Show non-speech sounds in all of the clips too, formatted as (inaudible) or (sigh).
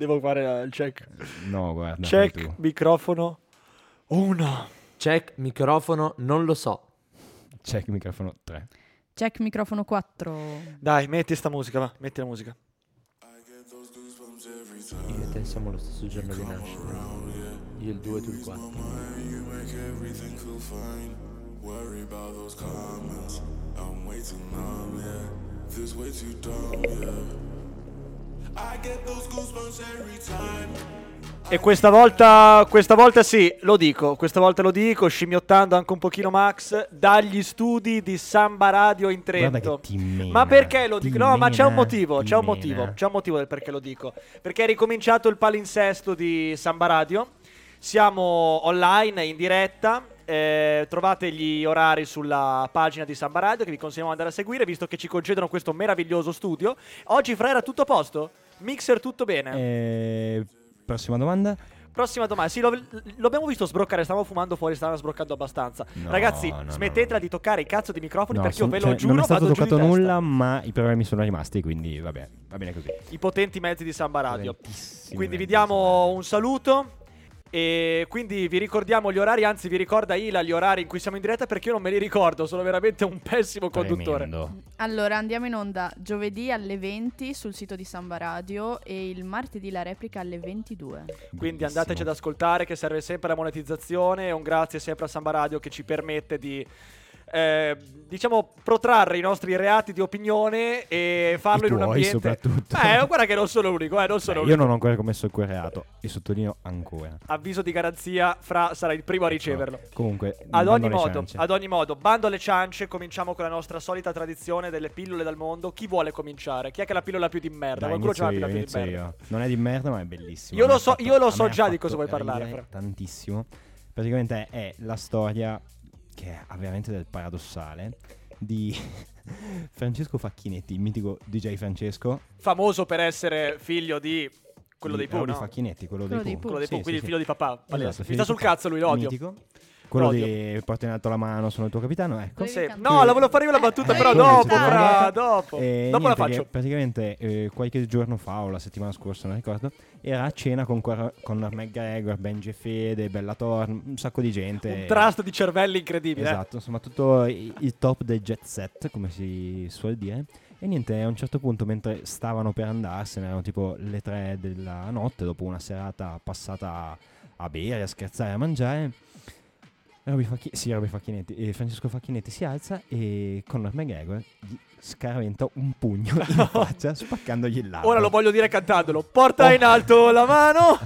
Devo fare il check. No, guarda. Check, microfono. Uno. Check, microfono, non lo so. Check microfono 3. Check microfono 4. Dai, metti sta musica, va. Metti la musica. Io e te siamo lo stesso giorno di nascita. Io il 2, tu il 4. E questa volta, questa volta sì, lo dico, questa volta lo dico, scimmiottando anche un pochino Max, dagli studi di Samba Radio in Trento. mena, Ma perché lo dico? No, ma c'è un mena, motivo, ti c'è un mena. motivo, c'è un motivo del perché lo dico. Perché è ricominciato il palinsesto di Samba Radio, siamo online, in diretta, eh, trovate gli orari sulla pagina di Samba Radio che vi consigliamo di andare a seguire, visto che ci concedono questo meraviglioso studio. Oggi, Fra, era tutto a posto? Mixer tutto bene? Eh, prossima domanda. Prossima domanda. Sì, lo, lo abbiamo visto sbroccare. Stavamo fumando fuori, stavano sbroccando abbastanza. No, Ragazzi, no, smettetela no. di toccare i cazzo di microfoni perché son- io ve cioè, lo giuro. non è stato toccato nulla, ma i problemi sono rimasti, quindi vabbè, va bene così. I potenti mezzi di Samba Radio. Quindi vi diamo un saluto. E quindi vi ricordiamo gli orari, anzi vi ricorda Ila gli orari in cui siamo in diretta perché io non me li ricordo, sono veramente un pessimo conduttore. Tremendo. Allora, andiamo in onda giovedì alle 20 sul sito di Samba Radio e il martedì la replica alle 22. Quindi Bellissimo. andateci ad ascoltare che serve sempre la monetizzazione e un grazie sempre a Samba Radio che ci permette di eh, diciamo protrarre i nostri reati di opinione e farlo I in un ambiente soprattutto. Eh, guarda che non sono l'unico, eh, non sono Beh, io l'unico. non ho ancora commesso quel reato e sottolineo ancora. Avviso di garanzia, Fra sarà il primo a riceverlo. Comunque, Ad ogni, modo, ad ogni modo, bando alle ciance, cominciamo con la nostra solita tradizione delle pillole dal mondo. Chi vuole cominciare? Chi è che la pillola più di merda? Dai, Qualcuno c'ha la io, pillola più di merda. io. Non è di merda, ma è bellissimo. Io lo so- fatto- io lo so già di cosa vuoi parlare, Fra. Tantissimo. Praticamente è la storia che ha veramente del paradossale di (laughs) Francesco Facchinetti, il mitico DJ Francesco. Famoso per essere figlio di quello di, dei Pooh, no? Facchinetti, quello, Quello dei dei Pooh. Quello dei Pooh, sì, quindi sì. il figlio di papà. Esatto, Mi sta sul papà. cazzo lui, lo odio. Mitico. Quello Lo odio. di porti in alto la mano, sono il tuo capitano, ecco. Sì. No, la volevo fare io la battuta, Eh, però dopo? Fra, dopo. E dopo la niente, che faccio. Praticamente eh, qualche giorno fa o la settimana scorsa, non ricordo, era a cena con Conor McGregor, Benji Fede, Bella Thorne, un sacco di gente. Un trust di cervelli incredibile. eh. Esatto, insomma tutto il top del jet set, come si suol dire. E niente, a un certo punto, mentre stavano per andarsene, erano tipo le tre della notte, dopo una serata passata a bere, a scherzare, a mangiare. Roby Facchi- sì, Roby Facchinetti. E Francesco Facchinetti si alza e Conor McGregor gli scaraventa un pugno in (laughs) faccia, spaccandogli il labbro. Ora lo voglio dire cantandolo. Porta Oh. in alto la mano.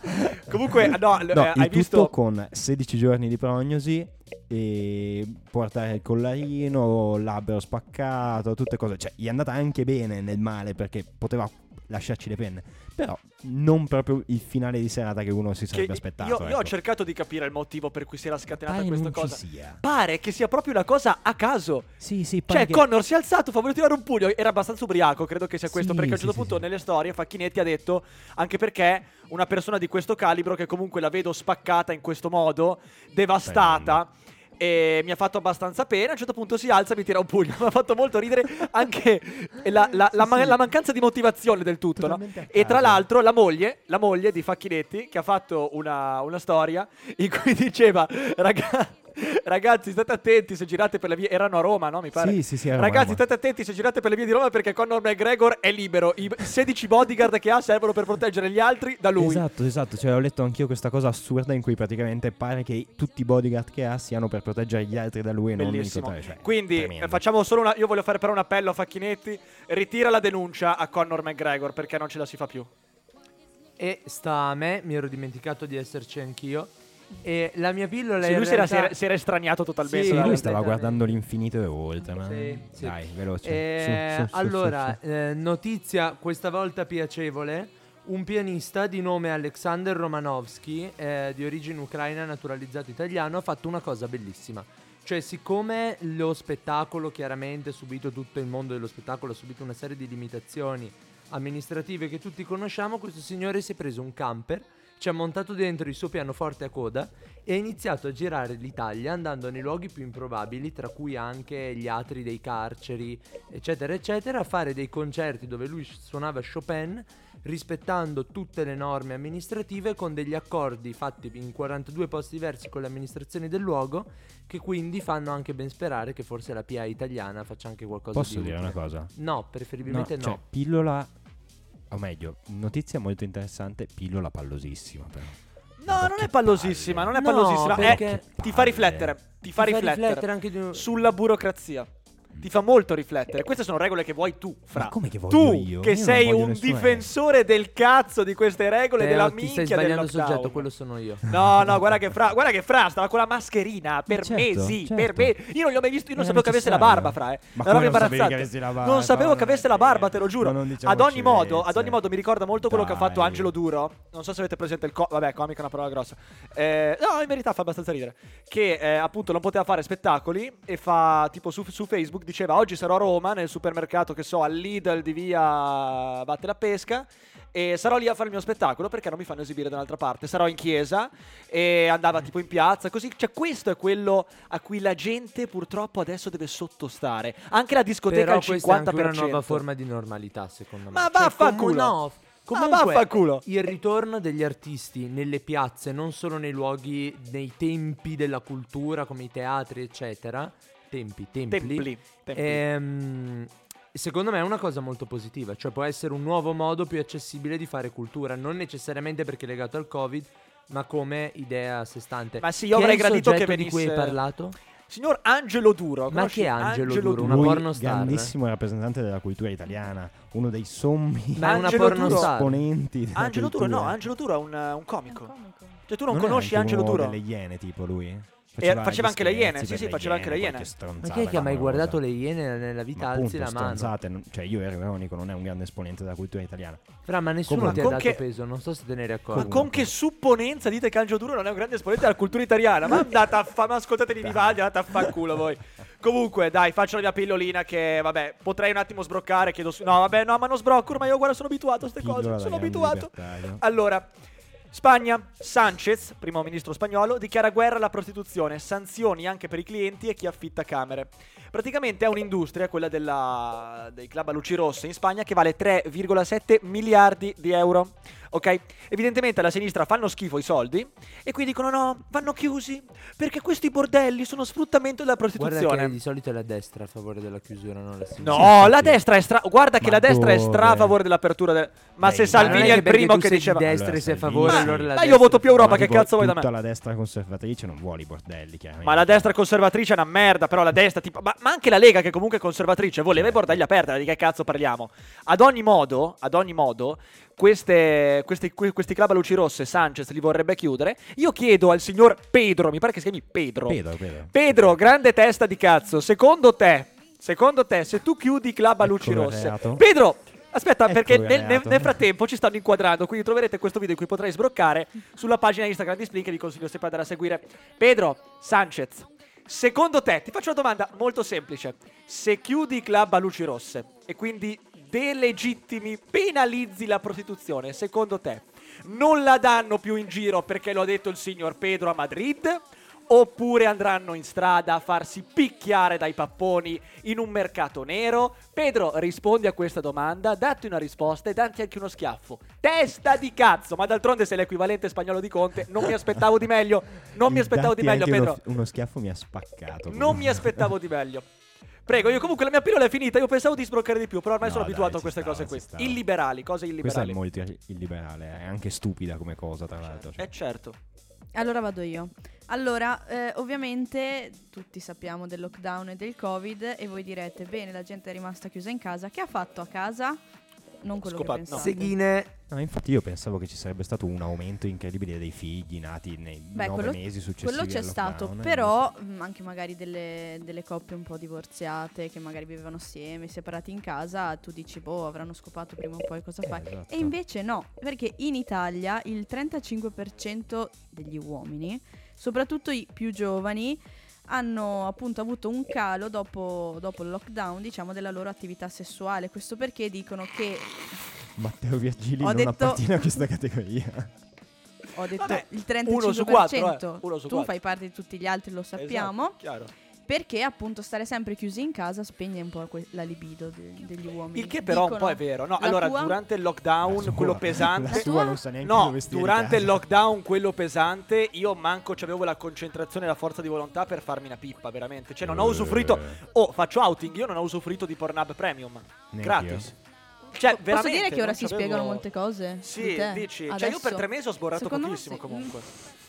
(laughs) Comunque, no, l- No, eh, hai tutto visto con 16 giorni di prognosi e portare il collarino, labbro spaccato, tutte cose. Cioè, gli è andata anche bene nel male perché poteva lasciarci le penne. Però non proprio il finale di serata che uno si che sarebbe aspettato. io, io ho ecco. cercato di capire il motivo per cui si era scatenata Pare questa cosa. Pare che sia proprio una cosa a caso. Sì, sì, pare Cioè, che- Connor si è alzato, fa voler tirare un pugno. Era abbastanza ubriaco, credo che sia questo. Sì, perché a un certo sì, punto sì. nelle storie Facchinetti ha detto: Anche perché una persona di questo calibro, che comunque la vedo spaccata in questo modo, devastata. E mi ha fatto abbastanza pena. A un certo punto si alza e mi tira un pugno. (laughs) Mi ha fatto molto ridere anche la, la- la ma- Sì, sì. la mancanza di motivazione del tutto. no? E tra l'altro, la moglie, la moglie di Facchinetti, che ha fatto una, una storia in cui (laughs) diceva: "Raga- Ragazzi, state attenti se girate per le vie. Erano a Roma, no? Mi pare. Sì, sì, sì, Ragazzi, Roma. state attenti se girate per le vie di Roma perché Conor McGregor è libero. I 16 bodyguard che ha servono per proteggere gli altri da lui. Esatto, esatto. Cioè, ho letto anch'io questa cosa assurda in cui praticamente pare che tutti i bodyguard che ha siano per proteggere gli altri da lui e non Bellissimo. incontrare. Cioè, Quindi tremendo. eh, facciamo solo una. Io voglio fare però un appello a Facchinetti. Ritira la denuncia a Conor McGregor perché non ce la si fa più. E sta a me, mi ero dimenticato di esserci anch'io. E la mia pillola Sì, lui si era, realtà... si era- si era estraniato totalmente. Sì, lui stava guardando l'infinito e oltre. Ma... Sì, sì. Dai, veloce. Eh, Su, su, su, allora, su, su. eh, notizia questa volta piacevole. Un pianista di nome Alexander Romanovsky, eh, di origine ucraina naturalizzato italiano, ha fatto una cosa bellissima. Cioè, siccome lo spettacolo, chiaramente, ha subito tutto il mondo dello spettacolo, ha subito una serie di limitazioni amministrative che tutti conosciamo, questo signore si è preso un camper ci ha montato dentro il suo pianoforte a coda e ha iniziato a girare l'Italia andando nei luoghi più improbabili, tra cui anche gli atri dei carceri, eccetera, eccetera, a fare dei concerti dove lui suonava Chopin rispettando tutte le norme amministrative con degli accordi fatti in 42 posti diversi con le amministrazioni del luogo che quindi fanno anche ben sperare che forse la PA italiana faccia anche qualcosa Posso di dire utile. una cosa? No, preferibilmente no. Cioè, pillola, o meglio, notizia molto interessante, pillola pallosissima però. No, non è pallosissima, non è No, pallosissima. è- perché- ti fa palle. riflettere. Ti fa Ti fa riflettere, riflettere anche di sulla burocrazia. Ti fa molto riflettere. Queste sono regole che vuoi tu, Fra. Ma come che voglio tu, io? che Io sei un nessuna difensore del cazzo di queste regole Teo, della minchia stai del sbagliando lockdown. soggetto, quello sono io. No, no, guarda che Fra, guarda che Fra stava con la mascherina per Certo, mesi, certo. per me. Io non gli ho mai visto, io non Era sapevo che avesse la barba, Fra, eh. Ma non sapevi imbarazzante. che avessi la barba? Non sapevo che avesse è la barba, te lo giuro. Diciamo ad ogni modo, ad ogni modo mi ricorda molto quello che ha fatto Dai. Angelo Duro. Non so se avete presente il co- vabbè, comico è una parola grossa. Eh, no, in verità fa abbastanza ridere. Che eh, appunto non poteva fare spettacoli e fa tipo su, su Facebook diceva "Oggi sarò a Roma nel supermercato che so al Lidl di via Batte la Pesca". E sarò lì a fare il mio spettacolo perché non mi fanno esibire da un'altra parte. Sarò in chiesa e andava tipo in piazza, così. Cioè, questo è quello a cui la gente purtroppo adesso deve sottostare. Anche la discoteca Però al 50%. questa è una nuova forma di normalità, secondo me. Ma Cioè, vaffanculo. no, Ma comunque il ritorno degli artisti nelle piazze, non solo nei luoghi, nei tempi della cultura come i teatri, eccetera. Tempi, templi. Templi. templi. Ehm, secondo me è una cosa molto positiva, cioè può essere un nuovo modo più accessibile di fare cultura, non necessariamente perché è legato al Covid, ma come idea a sé stante. Ma sì, io Chi avrei gradito che soggetto di cui hai venisse- parlato? Signor Angelo Duro. Ma chi è Angelo Duro? Una Lui, pornostar? grandissimo rappresentante della cultura italiana, uno dei sommi Ma è una Angelo Duro. pornostar. esponenti Angelo Duro, no, Angelo Duro è un, un È un comico. comico. Cioè, tu non, è conosci anche Angelo uno Duro? delle iene, tipo lui? Faceva anche le Iene, sì, sì, faceva anche le Iene. Ma chi è che ha mai guardato le iene nella vita? Ma Alzi appunto, la mano. cioè io ero ironico, non è un grande esponente della cultura italiana. Fra, ma nessuno Comunque- ti ha dato che- peso, non so se te ne eri Ma con che supponenza dite che Angelo Duro non è un grande esponente della cultura italiana? Ma andate a fa- ma ascoltate di Vivaldi, andate a fanculo voi. Comunque, dai, faccio la mia pillolina che, vabbè, potrei un attimo sbroccare, chiedo su- No, vabbè, no, ma non sbrocco, ormai io guarda, sono abituato a queste cose, sono abituato. libertario. Allora, Spagna, Sanchez, primo ministro spagnolo, dichiara guerra alla prostituzione, sanzioni anche per i clienti e chi affitta camere. Praticamente è un'industria, quella della- dei club a luci rosse in Spagna, che vale 3,7 miliardi di euro. Ok? Evidentemente alla sinistra fanno schifo i soldi e qui dicono no, vanno chiusi perché questi bordelli sono sfruttamento della Guarda prostituzione. che di solito è la destra a favore della chiusura, non la sinistra. No, la destra è stra. Guarda che Ma la destra è stra a dove? favore dell'apertura. del- Ma Beh, se ma Salvini non è il primo che diceva. di destra e sei a favore, Ma- allora la ma io voto più Europa, Ma che cazzo vuoi da me? Tutta la destra conservatrice non vuole i bordelli, chiaramente. Ma la destra conservatrice è una merda, però la destra tipo... Ma, ma anche la Lega che comunque è conservatrice voleva i bordelli aperti, di che cazzo parliamo? Ad ogni modo, ad ogni modo, queste, questi, que- questi club a luci rosse Sanchez li vorrebbe chiudere. Io chiedo al signor Pedro, mi pare che si chiami Pedro. Pedro, Pedro. Pedro, grande testa di cazzo, secondo te, secondo te, se tu chiudi i club a Ecco luci rosse... reato. Pedro! Aspetta, Ecco perché nel, nel- nel frattempo ci stanno inquadrando, quindi troverete questo video in cui potrai sbroccare sulla pagina Instagram di Splink che vi consiglio sempre di andare a seguire. Pedro Sanchez, secondo te, ti faccio una domanda molto semplice. Se chiudi i club a luci rosse e quindi delegittimi, penalizzi la prostituzione, secondo te non la danno più in giro perché lo ha detto il signor Pedro a Madrid? Oppure andranno in strada a farsi picchiare dai papponi in un mercato nero? Pedro, rispondi a questa domanda, datti una risposta e datti anche uno schiaffo. Testa di cazzo! Ma d'altronde sei l'equivalente spagnolo di Conte, non mi aspettavo di meglio. Non mi aspettavo di meglio, Pedro. Uno, uno schiaffo mi ha spaccato. Non mi aspettavo di meglio. Prego, io comunque la mia pillola è finita, io pensavo di sbroccare di più, però ormai No, sono dai, abituato a queste stava, cose qui. Illiberali, cose Questa è illiberali. molto illiberale, è anche stupida come cosa, tra l'altro. cioè. Eh certo. Allora vado io. Allora, eh, ovviamente tutti sappiamo del lockdown e del covid e voi direte, bene, la gente è rimasta chiusa in casa, che ha fatto a casa? Non quello Scopa- che no. pensate. Seghine. No, infatti io pensavo che ci sarebbe stato un aumento incredibile dei figli nati nei Beh, nove quello- mesi successivi Quello c'è stato, lockdown, però mh, anche magari delle, delle coppie un po' divorziate che magari vivevano assieme, separati in casa, tu dici, boh, avranno scopato prima o poi cosa Eh, fai. esatto. E invece no, perché in Italia il 35% degli uomini, soprattutto i più giovani, hanno appunto avuto un calo dopo, dopo il lockdown, diciamo, della loro attività sessuale. Questo perché dicono che Matteo Virgili Ho non detto- appartiene a questa categoria. ho detto Vabbè, il 35%. uno su quattro, eh, uno su tu quattro. fai parte di tutti gli altri, lo sappiamo. Esatto, chiaro. Perché appunto stare sempre chiusi in casa spegne un po' que- la libido de- degli uomini. Il che però un po' Dicono- è vero. No, la allora, tua? durante il La lockdown, sua- quello La pesante... sua non sa neanche No, durante il lockdown, quello pesante, io manco avevo la concentrazione e la forza di volontà per farmi una pippa, veramente. Cioè, non ho Eh. usufruito. Oh, faccio outing, io non ho usufruito di Pornhub Premium. Neanch'io. Gratis. Cioè, Posso dire che ora si spiegano molte cose? Sì, di te? dici. Cioè, Adesso? io per tre mesi ho sborrato Secondo pochissimo sì. comunque.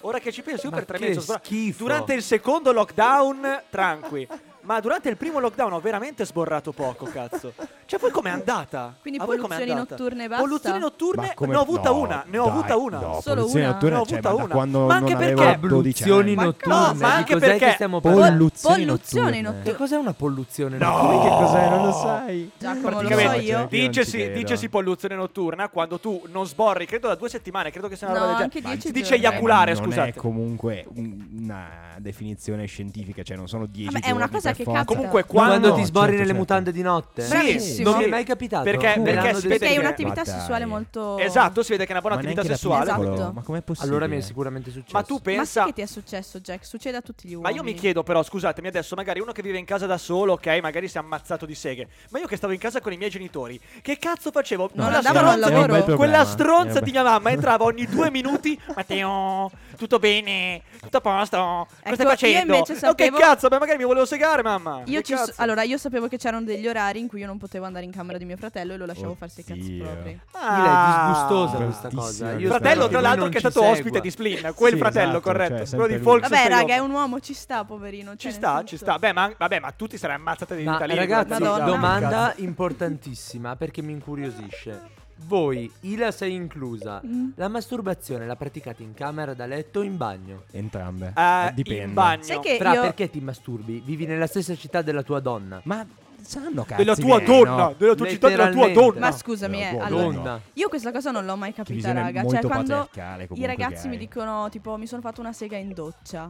Ora che ci penso, io Ma per tre mesi ho sborrato. schifo. Durante il secondo lockdown, tranqui. Ma durante il primo lockdown ho veramente sborrato poco, cazzo. Cioè, poi com'è andata? Quindi A polluzioni notturne e basta? Polluzioni notturne, Ma come- ne ho avuta no, una, ne ho dai, avuta una. No, Solo polluzioni una? notturne, Ne ho cioè, avuta ma da una. quando Ma anche non perché avevo 12 Abluzioni anni. Ma notturne. no, ma anche perché- che stiamo? Polluzioni polluzioni notturne. Che cos'è una polluzione No, notturna? che cos'è? Non lo sai? Giacomo, lo so io. Dicesi, dicesi polluzione notturna quando tu non sborri, credo da due settimane, credo che sia una No, roba del anche genere. dieci Si dice eiaculare, Eh, ma non scusate. è comunque un- una definizione scientifica, cioè non sono 10 Vabbè, è una cosa che forza. capita. Comunque, Quando, quando ti No, sborri certo, nelle certo. mutande di notte? Sì, Bravissimo. Non mi è mai capitato. Perché- Me perché è un'attività Ma sessuale molto... Esatto, si vede che è una buona Ma attività sessuale. Esatto. Ma com'è possibile? Allora mi è sicuramente successo. Ma tu Ma pensa sai che ti è successo, Jack? Succede a tutti gli Ma uomini. io mi chiedo però, scusatemi adesso, magari uno che vive in casa da solo, ok, magari si è ammazzato di seghe. Ma io che stavo in casa con i miei genitori, che cazzo facevo? Non quella stronza, quella problema. stronza di mia mamma entrava ogni due minuti. Matteo, tutto bene? Tutto a posto? Cosa Ecco, stai io facendo? Oh, sapevo- che cazzo? Beh, magari mi volevo segare, mamma. Io ci so- allora, io sapevo che c'erano degli orari in cui io non potevo andare in camera di mio fratello e lo lasciavo farsi i cazzi Oddio. propri. Ah. è disgustosa questa cosa. Io Fratello, tra l'altro, che è stato ospite di Splin, quel Sì, fratello, esatto, corretto. cioè, quello di. Folk Vabbè, raga, è un uomo, ci sta, poverino. Ci cioè, sta, ci sta. Beh, ma, vabbè, ma tu ti sarai ammazzata di lì. ragazzi, domanda importantissima perché mi incuriosisce. Voi, Ila sei inclusa, Mm. la masturbazione la praticate in camera da letto o in bagno? Entrambe. Eh, Dipende. in bagno. Sai che Fra, io... perché ti masturbi? Vivi nella stessa città della tua donna. Ma sanno cazzi Della tua donna, no? della tua città, della tua donna. Ma scusami, eh, allora, Donna. io questa cosa non l'ho mai capita, raga. molto Cioè, quando i ragazzi mi dicono, tipo, mi sono fatto una sega in doccia.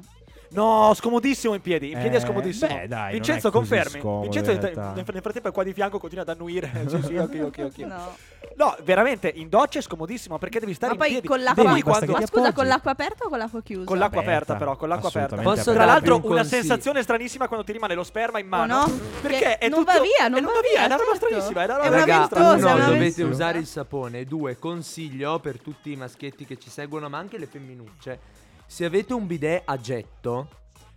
No, scomodissimo in piedi. In piedi è Eh, scomodissimo. beh, dai, Vincenzo, è confermi. scomodo, Vincenzo, nel frattempo, è qua di fianco, continua ad annuire. (laughs) sì, sì, ok, ok, ok. No. No, veramente, in doccia è scomodissimo perché devi stare Ma in poi piedi. con l'acqua... basta quando- Ma scusa, con l'acqua aperta o con l'acqua chiusa? Con l'acqua Aperta, aperta, però, con l'acqua aperta. assolutamente Posso Tra l'altro, un una consiglio? sensazione stranissima quando ti rimane lo sperma in mano. Oh no? Perché Che è non tutto- va via, eh, non va va via, È una roba certo. stranissima. È una roba È una Raga, ventosa, uno, è una dovete ventosa. usare il sapone. Due, consiglio per tutti i maschietti che ci seguono, ma anche le femminucce. Se avete un bidet a getto,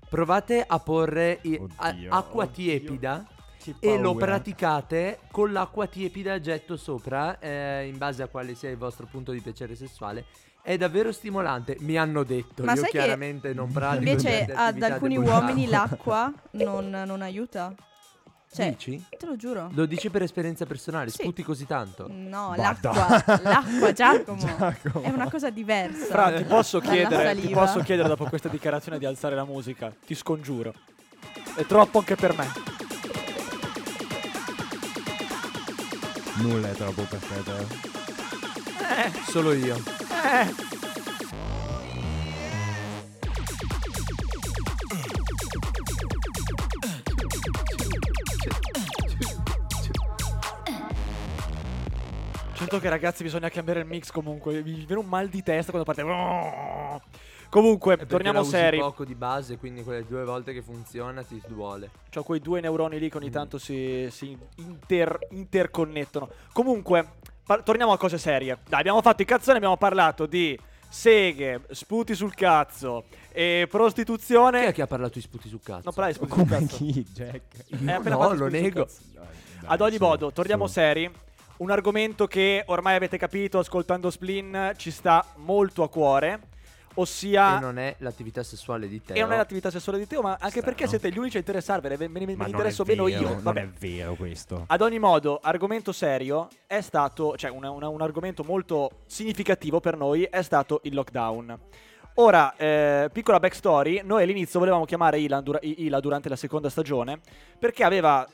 provate a porre i- a- Oddio, acqua tiepida e lo praticate con l'acqua tiepida a getto sopra, eh, in base a quale sia il vostro punto di piacere sessuale. È davvero stimolante, mi hanno detto. Ma Io chiaramente non pratico Invece ad alcuni uomini (laughs) l'acqua non, non aiuta. Cioè, Dici? te lo giuro. Lo dici per esperienza personale, Sì. sputi così tanto. No, Ma l'acqua, l'acqua, (laughs) Giacomo. Giacomo. È una cosa diversa. Fra, ti posso chiedere, ti posso chiedere dopo questa dichiarazione di alzare la musica? Ti scongiuro. È troppo anche per me. Nulla è troppo per te. Teo. Solo io. Eh. Sento che ragazzi bisogna cambiare il mix comunque. Mi viene un mal di testa quando parte. Comunque, torniamo seri. poco di base, quindi quelle due volte che funziona ti duole. C'ho quei due neuroni lì che ogni Mm. tanto si, si inter- interconnettono. Comunque, par- torniamo a cose serie. Dai, abbiamo fatto i cazzoni, abbiamo parlato di seghe, sputi sul cazzo e Chi è prostituzione. che ha parlato di sputi sul cazzo? Non parlai di sputi sul Come cazzo. chi, Jack? Appena no, di lo sul nego. cazzo. Dai, Ad ogni modo, torniamo seri. Un argomento che ormai avete capito ascoltando Splin ci sta molto a cuore. Ossia, E non è l'attività sessuale di te. e non è l'attività sessuale di Teo, ma anche Strano. perché siete gli unici a interessarvene. Me, ne non interesso meno io. Non Vabbè. è vero questo. Ad ogni modo, argomento serio è stato, cioè una- una- un argomento molto significativo per noi è stato il lockdown. Ora, eh, piccola backstory, noi all'inizio volevamo chiamare Ilan dura- Ila durante la seconda stagione perché aveva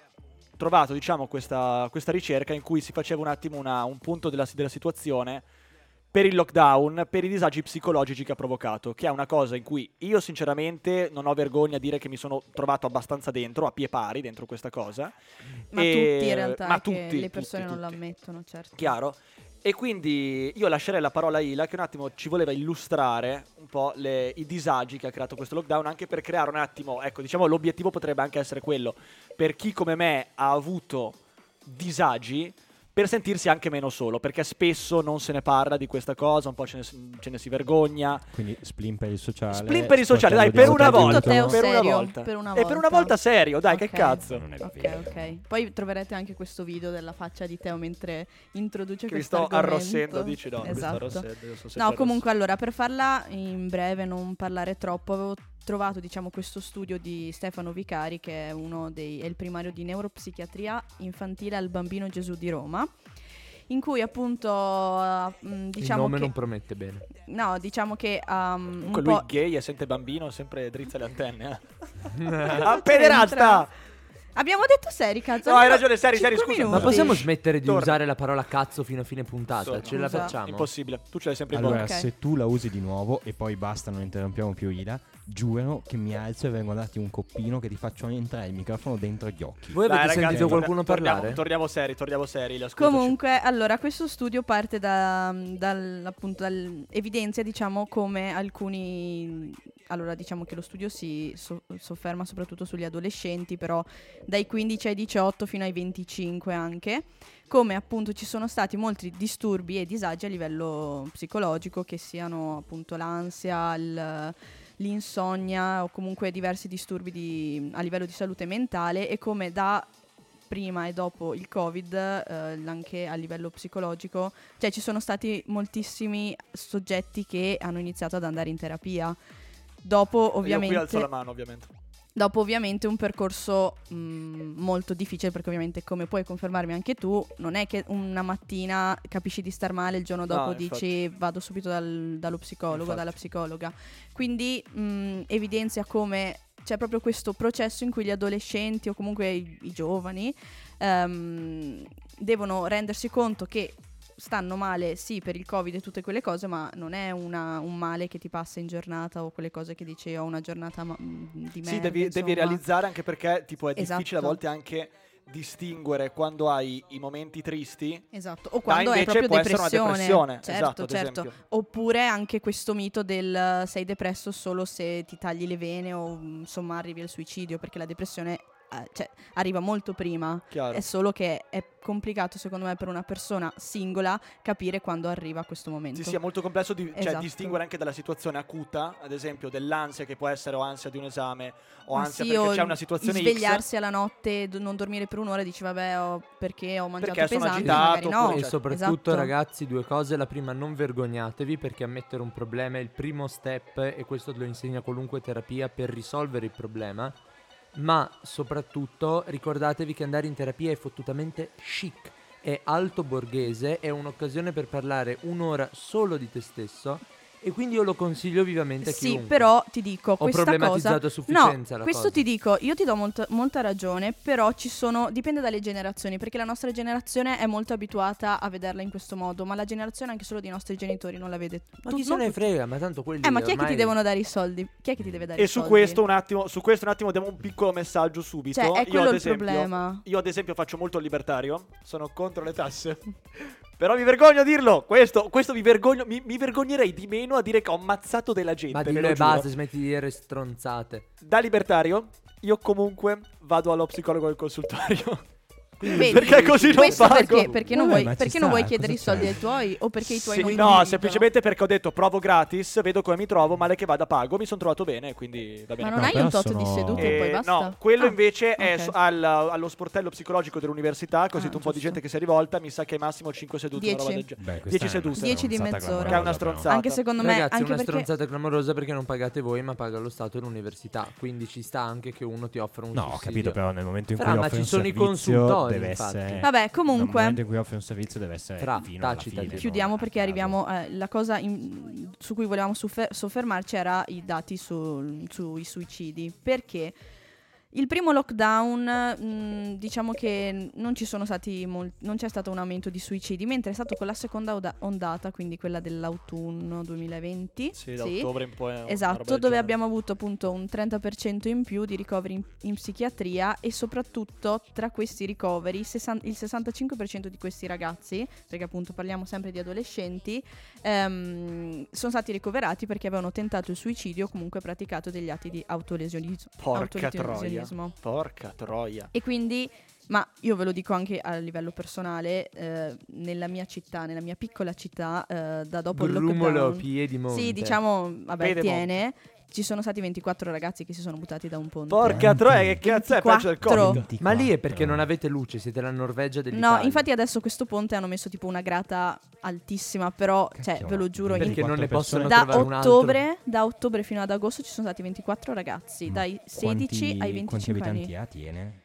trovato, diciamo, questa, questa ricerca in cui si faceva un attimo una- un punto della, della situazione per il lockdown, per i disagi psicologici che ha provocato, che è una cosa in cui io sinceramente non ho vergogna a dire che mi sono trovato abbastanza dentro, a pie pari dentro questa cosa. Ma E- tutti in realtà, ma tutti, le persone tutti, non lo tutti. ammettono, certo. Chiaro. E quindi io lascerei la parola a Ila che un attimo ci voleva illustrare un po' le- i disagi che ha creato questo lockdown, anche per creare un attimo, ecco, diciamo l'obiettivo potrebbe anche essere quello, per chi come me ha avuto disagi, per sentirsi anche meno solo, perché spesso non se ne parla di questa cosa, un po' ce ne, si- ce ne si vergogna. Quindi spleen per il sociale. Splin per il sociale, dai, per una volta. Per una serio, volta. per una E per una volta. volta serio, dai, che Ok. cazzo. Non è Ok, vero. ok. Poi troverete anche questo video della faccia di Teo mentre introduce Che mi questo sto argomento. arrossendo, dici no, mi sto Esatto. arrossendo, sempre No, comunque allora per farla in breve, non parlare troppo, avevo trovato diciamo questo studio di Stefano Vicari che è uno dei è il primario di neuropsichiatria infantile al Bambino Gesù di Roma. In cui appunto eh, mh, diciamo Il nome che non promette bene. no, diciamo che um, Comunque un lui po' gay e sente bambino, sempre drizza le antenne. Eh. Cosa (laughs) ah, pederasta! Abbiamo detto seri, cazzo. No, hai ragione, Seri, Seri, scusa. Ma minuti. possiamo smettere di Torna. usare la parola cazzo fino a fine puntata? So- Ce la facciamo? Impossibile, tu ce l'hai sempre in Allora, bocca. Ok. se tu la usi di nuovo e poi basta, non interrompiamo più Ila, giuro che mi alzo e vengo a darti un coppino che ti faccio entrare il microfono dentro gli occhi. Voi Dai, avete ragazzi, sentito qualcuno torniamo, parlare? Torniamo seri, torniamo seri. Comunque, allora, questo studio parte da, dal, appunto, dal- evidenzia, diciamo, come alcuni... Allora, diciamo che lo studio si so- sofferma soprattutto sugli adolescenti, però dai 15 ai 18 fino ai 25 anche, come appunto ci sono stati molti disturbi e disagi a livello psicologico, che siano appunto l'ansia, il- l'insonnia o comunque diversi disturbi di- a livello di salute mentale e come da prima e dopo il covid eh, anche a livello psicologico cioè ci sono stati moltissimi soggetti che hanno iniziato ad andare in terapia dopo Io qui ovviamente alzo la mano, ovviamente. Dopo ovviamente un percorso mh, molto difficile perché ovviamente come puoi confermarmi anche tu non è che una mattina capisci di star male il giorno No, dopo infatti. dici vado subito dal- dallo psicologo, Infatti. dalla psicologa. Quindi mh, evidenzia come c'è proprio questo processo in cui gli adolescenti o comunque i, i giovani ehm, devono rendersi conto che stanno male sì per il covid e tutte quelle cose ma non è una- un male che ti passa in giornata o quelle cose che dici ho una giornata ma- mh, di merda Sì, devi, devi realizzare anche perché tipo è difficile a Esatto. volte anche distinguere quando hai i momenti tristi Esatto, o quando invece proprio può essere una depressione. depressione. Certo, esatto, certo. Oppure anche questo mito del eh, sei depresso solo se ti tagli le vene o mm, insomma arrivi al suicidio, perché la depressione cioè, arriva molto prima. Chiaro. È solo che è complicato secondo me per una persona singola capire quando arriva questo momento. Sì, sì, è molto complesso di, cioè, Esatto. distinguere anche dalla situazione acuta, ad esempio dell'ansia che può essere o ansia di un esame o Ma ansia sì, perché o c'è una situazione svegliarsi alla notte, d- non dormire per un'ora e dici vabbè ho- perché ho mangiato Perché sono pesante, agitato, magari no. E Cioè, soprattutto, esatto. ragazzi, due cose. La prima, non vergognatevi perché ammettere un problema è il primo step e questo lo insegna qualunque terapia per risolvere il problema. Ma soprattutto ricordatevi che andare in terapia è fottutamente chic, è alto borghese, è un'occasione per parlare un'ora solo di te stesso e quindi io lo consiglio vivamente a Sì, chiunque. però ti dico, Ho questa problematizzato cosa... a sufficienza no, la questo cosa. ti dico, io ti do molta, molta ragione, però ci sono, dipende dalle generazioni, perché la nostra generazione è molto abituata a vederla in questo modo, ma la generazione anche solo dei nostri genitori non la vede. Ma tu- chi se ne frega, ma tanto quelli Eh, ma chi è che ormai- ti devono dare i soldi? Chi è che ti deve dare E i su soldi? questo, un attimo, su questo un attimo diamo un piccolo messaggio subito. Cioè, è io, quello ad il esempio, problema. Io ad esempio faccio molto libertario, sono contro le tasse. (laughs) Però mi vergogno a dirlo, questo, questo mi, vergogno, mi, mi vergognerei di meno a dire che ho ammazzato della gente. Ma dillo lo e basta, smetti di dire stronzate. Da libertario, io comunque vado allo psicologo del consultorio. Vedi? perché così non pago. perché, perché non Vabbè, vuoi, ma ci perché non sta, vuoi chiedere i soldi c'è? ai tuoi o perché i tuoi Sì, non no, semplicemente perché ho detto provo gratis, vedo come mi trovo, male che vada pago, mi sono trovato bene, quindi va bene. Ma non No, hai un tot di seduti e poi Eh, basta? No, quello Ah, invece è ok. su- al- allo sportello psicologico dell'università, così Ah, un po' di giusto. gente che si è rivolta, mi sa che è massimo 5 sedute, una roba Dieci. del genere. Beh, 10 questa è una sedute. Dieci di stronzata mezz'ora. Che è una stronzata. Anche secondo me, Ragazzi, anche una perché stronzata clamorosa perché non pagate voi, ma paga lo Stato e l'università. Quindi ci sta anche che uno ti offra un No, ho capito, però nel momento in cui ma ci sono i servizio consultori, deve infatti. essere Vabbè, Nel comunque momento in cui offri un servizio deve essere Fra, fino alla fine. chiudiamo non a perché caso. arriviamo eh, la cosa in- su cui volevamo soffer- soffermarci era i dati sul- sui suicidi perché Il primo lockdown, mh, diciamo che non, ci sono stati mol- non c'è stato un aumento di suicidi, mentre è stato con la seconda oda- ondata, quindi quella dell'autunno 2020. Sì, da ottobre in poi. Esatto, dove abbiamo avuto appunto un 30% in più di ricoveri in, in psichiatria e soprattutto tra questi ricoveri sessan- il 65% di questi ragazzi, perché appunto parliamo sempre di adolescenti, ehm, sono stati ricoverati perché avevano tentato il suicidio o comunque praticato degli atti di autolesionismo. Porca troia. Autolesionismo. Porca troia. E quindi, ma io ve lo dico anche a livello personale, eh, nella mia città, nella mia piccola città, eh, da dopo il Brumolo, lockdown... Piedimonte. Sì, diciamo, vabbè, Piedimonte. tiene. Ci sono stati 24 ragazzi che si sono buttati da un ponte. Porca troia, che cazzo è peggio del 24. Covid? Ma lì è perché non avete luce, siete la Norvegia dell'Italia. No, infatti adesso questo ponte hanno messo tipo una grata altissima, però, cioè, Cacchio, ve lo giuro, in- Perché non ne possono da trovare un altro. ottobre, da ottobre fino ad agosto ci sono stati 24 ragazzi, dai 16 Quanti- ai Quanti 25 abitanti anni. ha Tiene?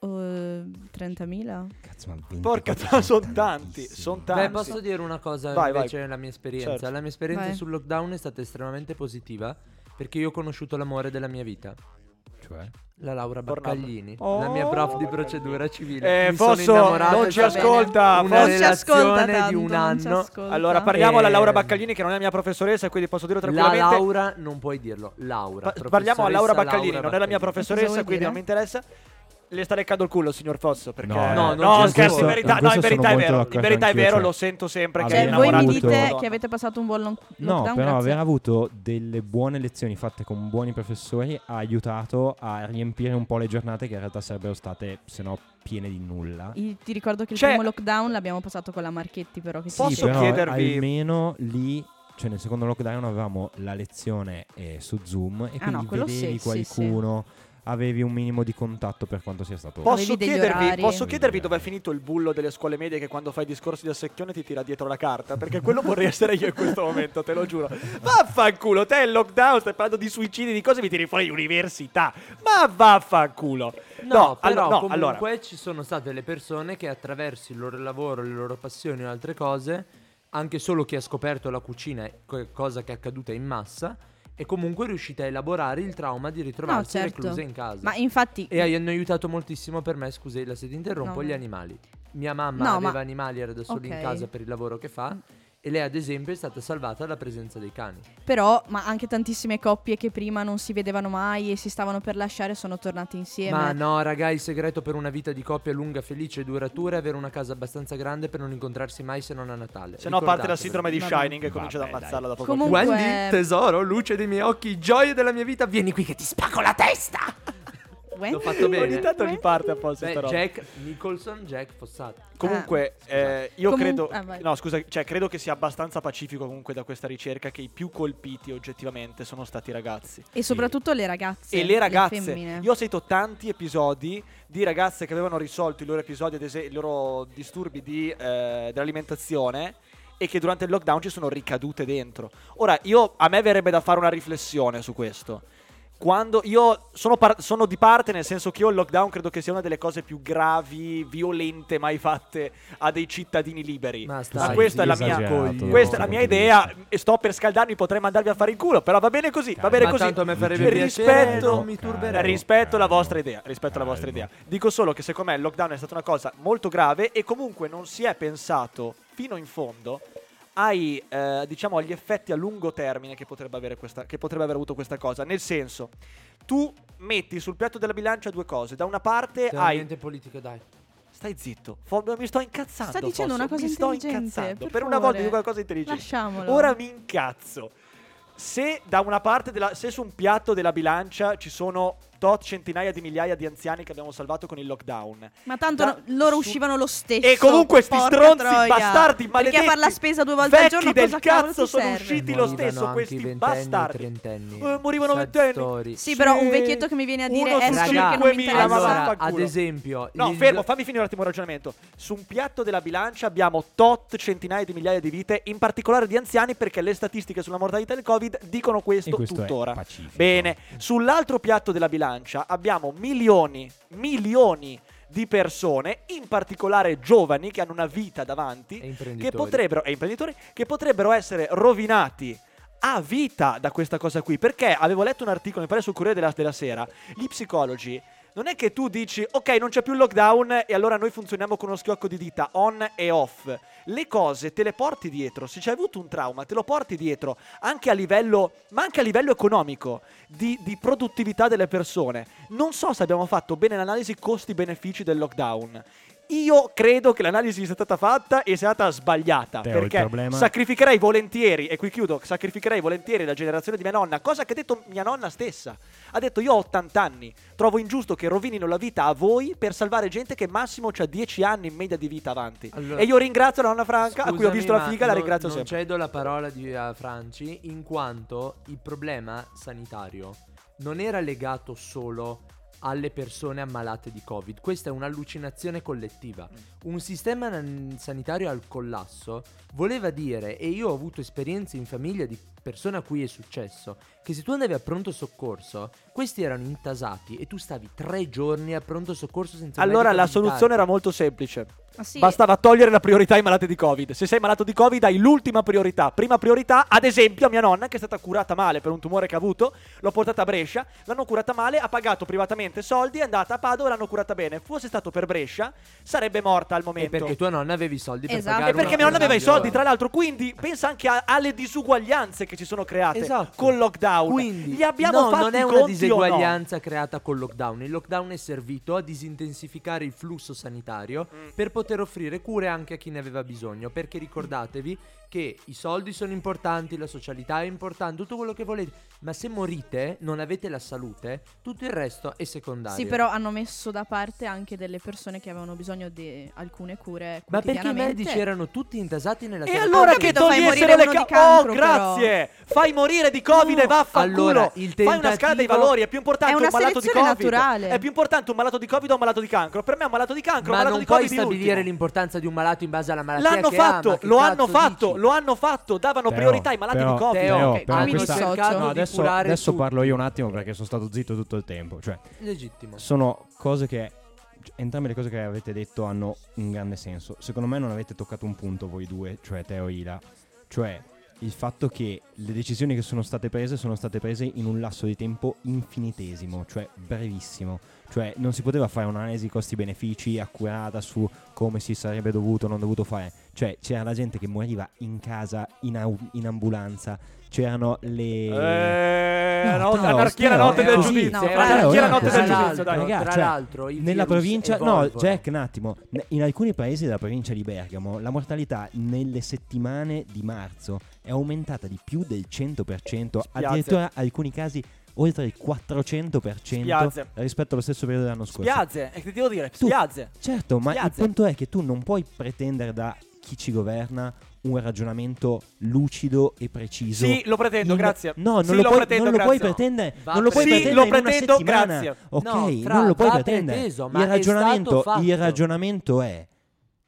Uh, 30.000? Cazzo, ma 24 Porca troia, sono tanti. Sono Beh, tanti. posso dire una cosa Vai, vai. invece nella mia esperienza. Certo. La mia esperienza Vai. sul lockdown è stata estremamente positiva perché io ho conosciuto l'amore della mia vita. Cioè? La Laura. Baccaglini, Oh. la mia prof di procedura civile. Eh, Mi innamorato non ci bene. ascolta. Una Non ci ascolta relazione tanto, di un anno. Allora, parliamo alla Eh, Laura Baccaglini, che non è la mia professoressa, quindi posso dirlo La tranquillamente. Laura, non puoi dirlo. Laura. Pa- parliamo a Laura Baccaglini, Laura non è la mia Baccaglini. professoressa, quindi dire? non mi interessa. Le sta leccando il culo, signor Fosso. Perché... No, no, no ci scherzo, in verità, In no, in verità è vero. In verità è vero, cioè, lo sento sempre. che Cioè, è voi mi dite che avete passato un buon long- No, però grazie. aver avuto delle buone lezioni fatte con buoni professori ha aiutato a riempire un po' le giornate che in realtà sarebbero state, se no, piene di nulla. I- Ti ricordo che il Cioè- primo lockdown l'abbiamo passato con la Marchetti, però. Che Sì, Posso dice- però chiedervi- almeno lì, cioè nel secondo lockdown avevamo la lezione eh, su Zoom e Ah, quindi no, vedevi sì, sì, sì. Avevi un minimo di contatto per quanto sia stato. Posso chiedervi, posso chiedervi dove è finito il bullo delle scuole medie che quando fai discorsi di assecchione ti tira dietro la carta? Perché quello vorrei essere io in questo momento, te lo giuro. Vaffanculo, te il lockdown, stai parlando di suicidi, di cose, mi tiri fuori università. Ma vaffanculo. No, però allo- no, comunque allora. ci sono state le persone che attraverso il loro lavoro, le loro passioni o altre cose, anche solo chi ha scoperto la cucina, cosa che è accaduta in massa, è comunque riuscita a elaborare il trauma di ritrovarsi No, certo. recluse in casa. Ma infatti... E hanno aiutato moltissimo per me, scusella se ti interrompo, No, gli animali. Mia mamma No, aveva ma- animali, era da sola in Ok. casa per il lavoro che fa. E lei, ad esempio, è stata salvata dalla presenza dei cani. Però, ma anche tantissime coppie che prima non si vedevano mai e si stavano per lasciare sono tornate insieme. Ma no, raga, il segreto per una vita di coppia lunga, felice e duratura è avere una casa abbastanza grande per non incontrarsi mai se non a Natale. Se no parte la sindrome di. Shining e comincia ad ammazzarla dopo Comunque- qualche Wendy, tesoro, luce dei miei occhi, gioia della mia vita, vieni qui che ti spacco la testa! L'ho fatto Ogni bene. tanto mi parte apposta Beh, sta roba. Jack Nicholson, Jack Fossato. Comunque, Ah, eh, io Comun- credo. ah, vai. no, scusa, cioè, credo che sia abbastanza pacifico comunque da questa ricerca che i più colpiti oggettivamente sono stati i ragazzi. E soprattutto le ragazze. E le ragazze. femmine. Io ho sentito tanti episodi di ragazze che avevano risolto i loro episodi, ad esempio, i loro disturbi di, eh, dell'alimentazione. E che durante il lockdown ci sono ricadute dentro. Ora, io, a me verrebbe da fare una riflessione su questo. Quando io sono, par- sono di parte, nel senso che io il lockdown credo che sia una delle cose più gravi, violente mai fatte a dei cittadini liberi. Ma Ma stai questa è la zitto, mia, questa è la mia idea. E sto per scaldarmi, potrei mandarvi a fare il culo. Però va bene così. Va bene Ma così. tanto a me farebbe Rispetto- piacere, non mi turberei. Rispetto alla Calmo. vostra idea, rispetto alla vostra idea. Dico solo che secondo me il lockdown è stata una cosa molto grave e comunque non si è pensato fino in fondo ai, eh, diciamo, agli effetti a lungo termine che potrebbe, avere questa, che potrebbe aver avuto questa cosa. Nel senso, tu metti sul piatto della bilancia due cose. Da una parte C'è hai... niente politico, dai. Stai zitto, Fo- mi sto incazzando. Sta dicendo Fosso, una cosa mi sto intelligente, incazzando. per una volta dico qualcosa intelligente. Lasciamolo. Ora mi incazzo. Se da una parte della, se su un piatto della bilancia ci sono tot centinaia di migliaia di anziani che abbiamo salvato con il lockdown. Ma tanto Da- no- loro su- uscivano lo stesso. E comunque sti porca stronzi troia. bastardi maledetti. Perché far la spesa due volte al vecchi giorno del cazzo sono serve? usciti lo Morivano stesso anche questi ventenni bastardi. trentenni. Eh, morivano ventenni. story. Sì, però un vecchietto che mi viene a dire Uno su esco Raga, perché non mi 5.000, interessa. ma Allora, ad esempio, No, il- fermo, fammi finire un attimo il ragionamento. Su un piatto della bilancia abbiamo tot centinaia di migliaia di vite, in particolare di anziani, perché le statistiche sulla mortalità del Covid dicono questo, questo tuttora. Bene, sull'altro piatto della bilancia abbiamo milioni, milioni di persone, in particolare giovani, che hanno una vita davanti, che imprenditori. potrebbero, imprenditori, che potrebbero essere rovinati ha vita da questa cosa qui. Perché avevo letto un articolo, mi pare sul Corriere della, della Sera, gli psicologi. Non è che tu dici, ok, non c'è più il lockdown e allora noi funzioniamo con uno schiocco di dita, on e off. Le cose te le porti dietro. Se c'hai avuto un trauma, te lo porti dietro, anche a livello, ma anche a livello economico, di, di produttività delle persone. Non so se abbiamo fatto bene l'analisi costi-benefici del lockdown. Io credo che l'analisi sia stata fatta e sia stata sbagliata. Teo, perché problema- sacrificherei volentieri, e qui chiudo, sacrificherei volentieri la generazione di mia nonna, cosa che ha detto mia nonna stessa. Ha detto io ho 80 anni, trovo ingiusto che rovinino la vita a voi per salvare gente che massimo ha 10 anni in media di vita avanti. Allora- e io ringrazio la nonna Franca, a cui ho Scusami, visto la figa, la non- ringrazio non sempre. cedo la parola di, a Franci in quanto il problema sanitario non era legato solo alle persone ammalate di Covid. Questa è un'allucinazione collettiva. Un sistema sanitario al collasso voleva dire, e io ho avuto esperienze in famiglia di persone a cui è successo, che se tu andavi a pronto soccorso, questi erano intasati e tu stavi tre giorni a pronto soccorso senza Allora la soluzione era molto semplice. Ah, sì, Bastava togliere la priorità ai malati di Covid. Se sei malato di Covid hai l'ultima priorità. Prima priorità, ad esempio, a mia nonna che è stata curata male per un tumore che ha avuto, l'ho portata a Brescia, l'hanno curata male, ha pagato privatamente soldi, è andata a Padova e l'hanno curata bene. Fosse stato per Brescia, sarebbe morta al E momento. perché tua nonna avevi i soldi per Esatto. pagare E perché una mia nonna aveva i cura soldi, tra l'altro, quindi pensa anche a- alle disuguaglianze che ci sono create Esatto. col lockdown. Quindi Gli abbiamo no, fatti non è una conti o no? diseguaglianza creata col lockdown. Il lockdown è servito a disintensificare il flusso sanitario Mm. per poter offrire cure anche a chi ne aveva bisogno. Perché ricordatevi che i soldi sono importanti, la socialità è importante, tutto quello che volete. Ma se morite, non avete la salute, tutto il resto è secondario. Sì, però hanno messo da parte anche delle persone che avevano bisogno di alcune cure. Ma perché i medici erano tutti intasati nella E allora che togliessero le ca- cancro, Oh, però. Fai morire di Covid No, e vaffanculo. allora, il Fai una scala dei tentativo- valori, è più importante È un malato di Covid. naturale. È più importante un malato di Covid o un malato di cancro. Per me è un malato di cancro, un Ma malato non di puoi Covid stabilire l'importanza di un malato in base alla malattia L'hanno che ha, fatto, ma che lo hanno fatto, dici? lo hanno fatto, davano Teo, priorità ai malati però- di Covid. Teo, Teo, ok, però questa- no, di adesso, curare adesso parlo io un attimo perché sono stato zitto tutto il tempo. Cioè, Legittimo. sono cose che entrambe le cose che avete detto hanno un grande senso. Secondo me non avete toccato un punto voi due, cioè Teo e Ila, cioè il fatto che le decisioni che sono state prese sono state prese in un lasso di tempo infinitesimo, cioè brevissimo. Cioè non si poteva fare un'analisi costi-benefici accurata su come si sarebbe dovuto o non dovuto fare. Cioè c'era la gente che moriva in casa, in, au- in ambulanza, c'erano le... Eh, No, anarchia la notte del giudizio. No, Anarchia la notte del giudizio, dai. Raga, tra cioè, l'altro, Nella provincia, no. Jack, un attimo. In alcuni paesi della provincia di Bergamo la mortalità nelle settimane di marzo è aumentata di più del 100%, addirittura alcuni casi oltre il 400% Spiazze. rispetto allo stesso periodo dell'anno scorso. Spiazze, e che devo dire? Tu- Spiazze. Certo, ma Spiazze. il punto è che tu non puoi pretendere da chi ci governa un ragionamento lucido e preciso. Sì, lo pretendo, in- grazie. No, non Sì, lo, lo puoi, pretendo, non lo puoi pretendere. Va non lo puoi Sì, pretendere lo pretendo, grazie. Ok, No, Fra, non lo puoi pretendere. preteso, ma il, ragionamento, il ragionamento è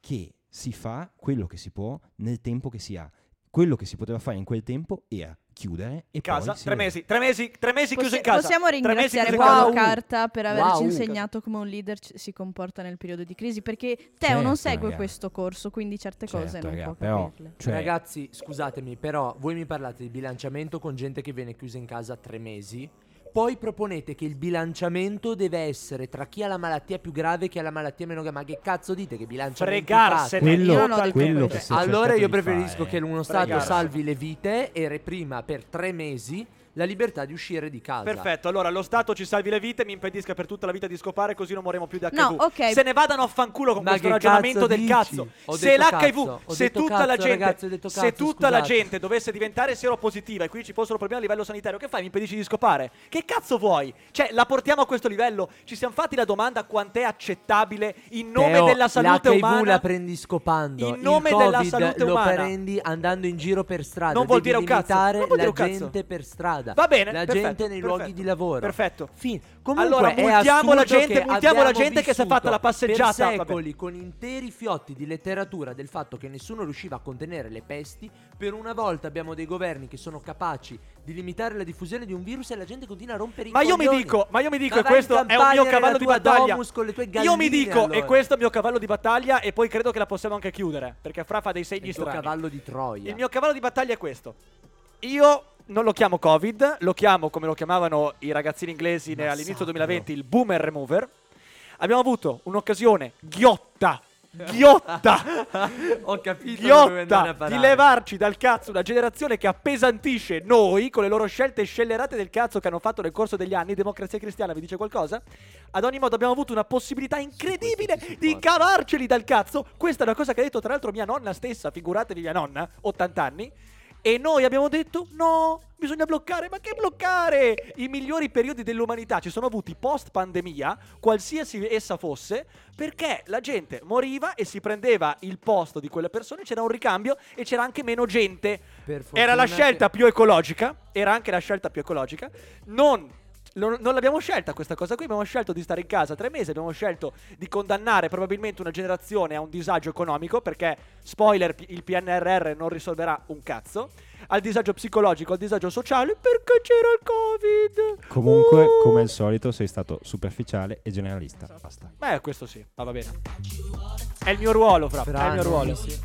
che si fa quello che si può nel tempo che si ha. Quello che si poteva fare in quel tempo era chiudere e Casa, poi tre mesi, tre mesi, tre mesi Possi- chiuso in casa. Possiamo ringraziare Paolo. Carta per averci Wow. insegnato come un leader ci- si comporta nel periodo di crisi. Perché Teo Certo, non segue raga. questo corso, quindi certe cose Certo, non raga, può però, capirle. cioè, Ragazzi, scusatemi, però voi mi parlate di bilanciamento con gente che viene chiusa in casa tre mesi. Poi proponete che il bilanciamento deve essere tra chi ha la malattia più grave e chi ha la malattia meno grave. Ma che cazzo dite che bilanciamento Fregarsene. quello, Io non quello che Allora io preferisco fare- che uno Stato Fregarsene. salvi le vite e reprima per tre mesi la libertà di uscire di casa. Perfetto, allora lo Stato ci salvi le vite, mi impedisca per tutta la vita di scopare, così non moriremo più di HIV. No, ok. Se ne vadano a fanculo con Ma questo ragionamento del dici? cazzo. Ho Se l'HIV, se tutta la gente, ragazzi, se tutta la gente dovesse diventare seropositiva e qui ci fossero problemi a livello sanitario, che fai? Mi impedisci di scopare? Che cazzo vuoi? Cioè, la portiamo a questo livello? Ci siamo fatti la domanda quant'è accettabile in nome Teo, della salute l'HIV umana? la prendi scopando. In nome Il della salute lo umana. prendi andando in giro per strada. Non vuol Devi dire un cazzo. limitare Non vuol dire la un cazzo. gente per strada. Va bene, La perfetto, gente nei perfetto, luoghi di lavoro. Perfetto. Fin- Comunque Allora, multiamo la gente- che multiamo la gente che si è fatta la passeggiata. Per secoli con interi fiotti di letteratura del fatto che nessuno riusciva a contenere le pesti. Per una volta abbiamo dei governi che sono capaci di limitare la diffusione di un virus e la gente continua a rompere i Ma io mi coglioni. dico, ma io mi dico, Ma e questo è un mio cavallo di battaglia. domus con le tue Io mi galline, dico, allora. e questo è il mio cavallo di battaglia, e poi credo che la possiamo anche chiudere. Perché Fra fa dei segni il tuo strani. cavallo di Troia. Il mio cavallo di battaglia è questo. Io non lo chiamo Covid, lo chiamo come lo chiamavano i ragazzini inglesi ne- all'inizio 2020 il boomer remover. Abbiamo avuto un'occasione ghiotta, (laughs) ghiotta, Ho capito dove andare a ghiotta parare. di levarci dal cazzo una generazione che appesantisce noi con le loro scelte scellerate del cazzo che hanno fatto nel corso degli anni. Democrazia cristiana vi dice qualcosa? Ad ogni modo abbiamo avuto una possibilità incredibile Questo di cavarceli dal cazzo. Questa è una cosa che ha detto tra l'altro mia nonna stessa, figuratevi mia nonna, 80 anni. E noi abbiamo detto no, bisogna bloccare, ma che bloccare? I migliori periodi dell'umanità ci sono avuti post pandemia, qualsiasi essa fosse, perché la gente moriva e si prendeva il posto di quelle persone, c'era un ricambio e c'era anche meno gente. Era la che- scelta più ecologica, era anche la scelta più ecologica. Non, non, non l'abbiamo scelta questa cosa qui, abbiamo scelto di stare in casa tre mesi, abbiamo scelto di condannare probabilmente una generazione a un disagio economico, perché, spoiler, il PNRR non risolverà un cazzo, al disagio psicologico, al disagio sociale, perché c'era il Covid. Comunque, Uh. come al solito, sei stato superficiale e generalista. Basta. Beh, questo sì, ma va bene. È il mio ruolo, fra, Fra, è il mio ruolo. si-